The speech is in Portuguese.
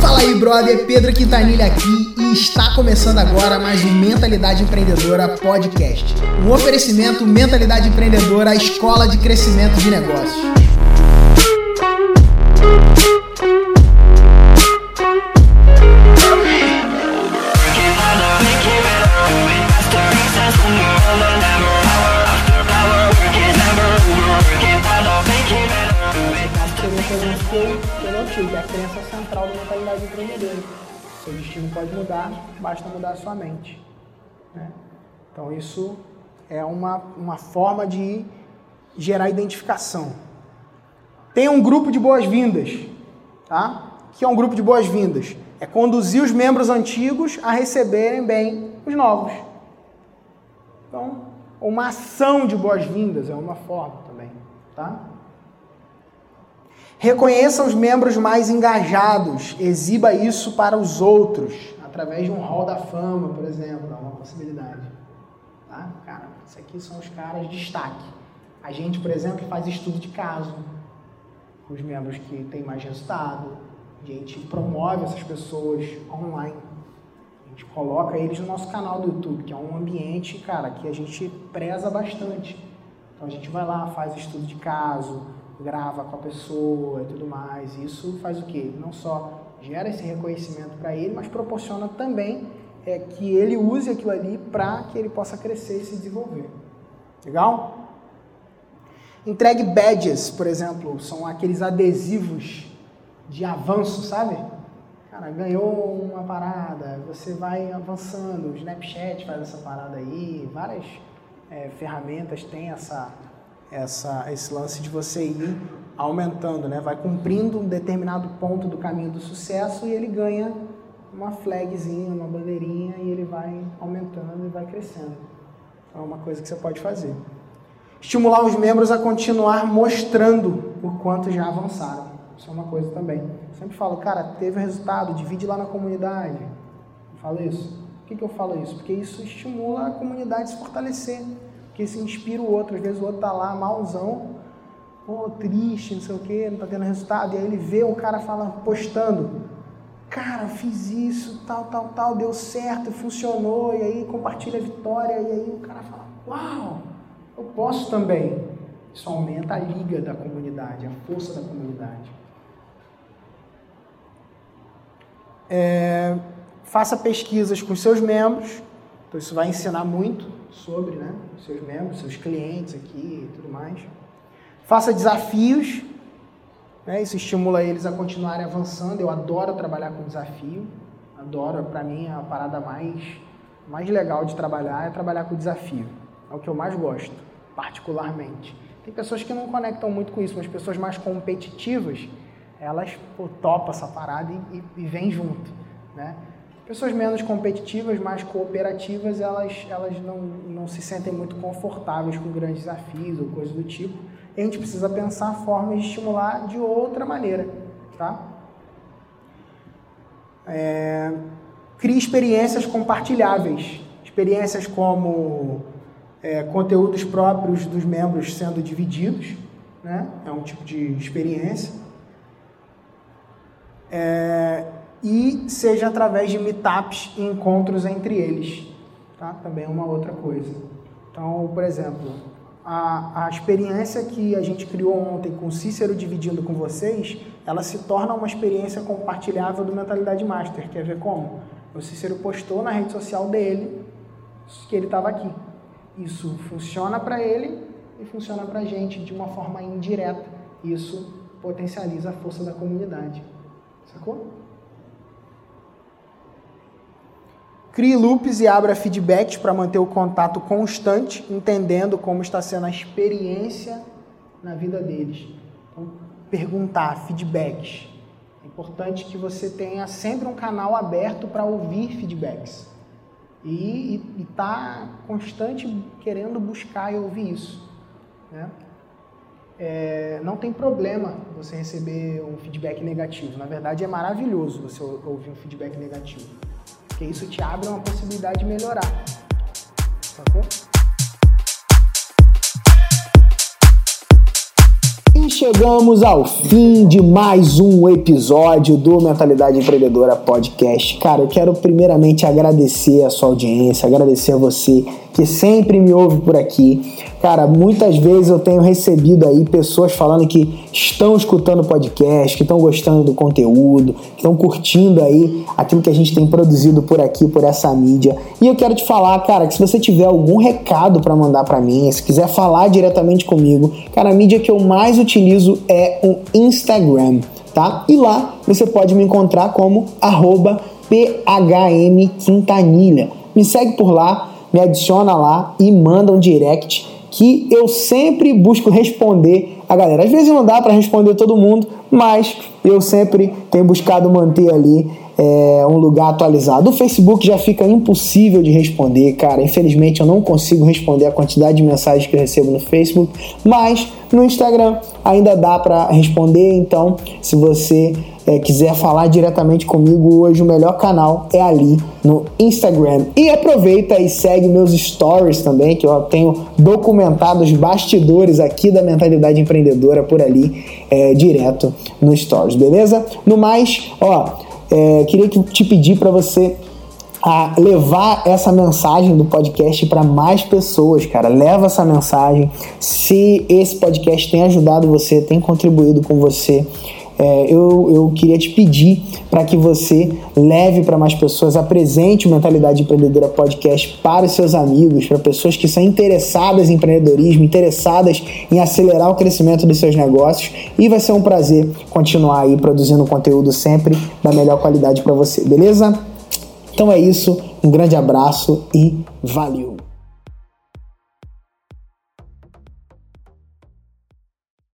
Fala aí, brother, Pedro Quintanilha aqui e está começando agora mais um Mentalidade Empreendedora Podcast. Um oferecimento Mentalidade Empreendedora, a escola de crescimento de negócios. Que é a crença central da mentalidade empreendedora. Seu destino pode mudar, basta mudar a sua mente. Né? Então isso é uma, uma forma de gerar identificação. Tem um grupo de boas-vindas, tá? Que é um grupo de boas-vindas? É conduzir os membros antigos a receberem bem os novos. Então, uma ação de boas-vindas é uma forma também, tá? Reconheça os membros mais engajados, exiba isso para os outros, através de um hall da fama, por exemplo, é uma possibilidade. Tá? Cara, esses aqui são os caras de destaque. A gente, por exemplo, faz estudo de caso com os membros que têm mais resultado. A gente promove essas pessoas online. A gente coloca eles no nosso canal do YouTube, que é um ambiente, cara, que a gente preza bastante. Então a gente vai lá, faz estudo de caso, grava com a pessoa e tudo mais. Isso faz o quê? Não só gera esse reconhecimento para ele, mas proporciona também é, que ele use aquilo ali para que ele possa crescer e se desenvolver. Legal? Entregue badges, por exemplo, são aqueles adesivos de avanço, sabe? Cara, ganhou uma parada, você vai avançando, o Snapchat faz essa parada aí, várias é, ferramentas têm essa, essa, esse lance de você ir aumentando, né? Vai cumprindo um determinado ponto do caminho do sucesso e ele ganha uma flagzinha, uma bandeirinha e ele vai aumentando e vai crescendo. Então é uma coisa que você pode fazer. Estimular os membros a continuar mostrando o quanto já avançaram. Isso é uma coisa também. Eu sempre falo, cara, teve resultado, divide lá na comunidade. Eu falo isso. Por que, que eu falo isso? Porque isso estimula a comunidade a se fortalecer que se inspira o outro. Às vezes o outro tá lá malzão, pô, triste, não sei o que, não tá tendo resultado. E aí ele vê o cara falando, postando, cara, fiz isso, tal, tal, tal, deu certo, funcionou, e aí compartilha a vitória, e aí o cara fala, uau, eu posso também. Isso aumenta a liga da comunidade, a força da comunidade. É, faça pesquisas com seus membros, então isso vai ensinar muito sobre né, seus membros, seus clientes aqui e tudo mais. Faça desafios, né, isso estimula eles a continuarem avançando. Eu adoro trabalhar com desafio, adoro, para mim, a parada mais, mais legal de trabalhar é trabalhar com desafio. É o que eu mais gosto, particularmente. Tem pessoas que não conectam muito com isso, mas pessoas mais competitivas, elas pô, topam essa parada e, e, e vêm junto, né? Pessoas menos competitivas, mais cooperativas, elas, elas não, não se sentem muito confortáveis com grandes desafios ou coisas do tipo. E a gente precisa pensar formas de estimular de outra maneira, tá? É, crie experiências compartilháveis, experiências como é, conteúdos próprios dos membros sendo divididos, né? É um tipo de experiência. É, e seja através de meetups e encontros entre eles. Tá? Também é uma outra coisa. Então, por exemplo, a, a experiência que a gente criou ontem com o Cícero dividindo com vocês, ela se torna uma experiência compartilhável do Mentalidade Master. Quer ver como? O Cícero postou na rede social dele que ele estava aqui. Isso funciona para ele e funciona para a gente de uma forma indireta. Isso potencializa a força da comunidade. Sacou? Crie loops e abra feedbacks para manter o contato constante, entendendo como está sendo a experiência na vida deles. Então, perguntar, feedbacks. É importante que você tenha sempre um canal aberto para ouvir feedbacks. E estar tá constante querendo buscar e ouvir isso. Né? É, não tem problema você receber um feedback negativo. Na verdade, é maravilhoso você ouvir um feedback negativo. Porque isso te abre uma possibilidade de melhorar. Sacou? E chegamos ao fim de mais um episódio do Mentalidade Empreendedora Podcast. Cara, eu quero primeiramente agradecer a sua audiência, agradecer a você que sempre me ouve por aqui. Cara, muitas vezes eu tenho recebido aí pessoas falando que estão escutando o podcast, que estão gostando do conteúdo, que estão curtindo aí aquilo que a gente tem produzido por aqui, por essa mídia. E eu quero te falar, cara, que se você tiver algum recado para mandar para mim, se quiser falar diretamente comigo, cara, a mídia que eu mais utilizo é o Instagram, tá? E lá você pode me encontrar como phmquintanilha. Me segue por lá, me adiciona lá e manda um direct que eu sempre busco responder a galera. Às vezes não dá para responder todo mundo, mas eu sempre tenho buscado manter ali é, um lugar atualizado. O Facebook já fica impossível de responder, cara. Infelizmente eu não consigo responder a quantidade de mensagens que eu recebo no Facebook, mas no Instagram ainda dá para responder. Então, se você é, quiser falar diretamente comigo hoje, o melhor canal é ali no Instagram. E aproveita e segue meus stories também, que eu tenho documentado os bastidores aqui da mentalidade empreendedora por ali, é, direto no Stories, beleza? No mais, ó é, queria te pedir para você a levar essa mensagem do podcast para mais pessoas, cara. Leva essa mensagem. Se esse podcast tem ajudado você, tem contribuído com você, é, eu, eu queria te pedir para que você leve para mais pessoas, apresente o Mentalidade Empreendedora Podcast para os seus amigos, para pessoas que são interessadas em empreendedorismo, interessadas em acelerar o crescimento dos seus negócios. E vai ser um prazer continuar aí produzindo conteúdo sempre da melhor qualidade para você, beleza? Então é isso, um grande abraço e valeu!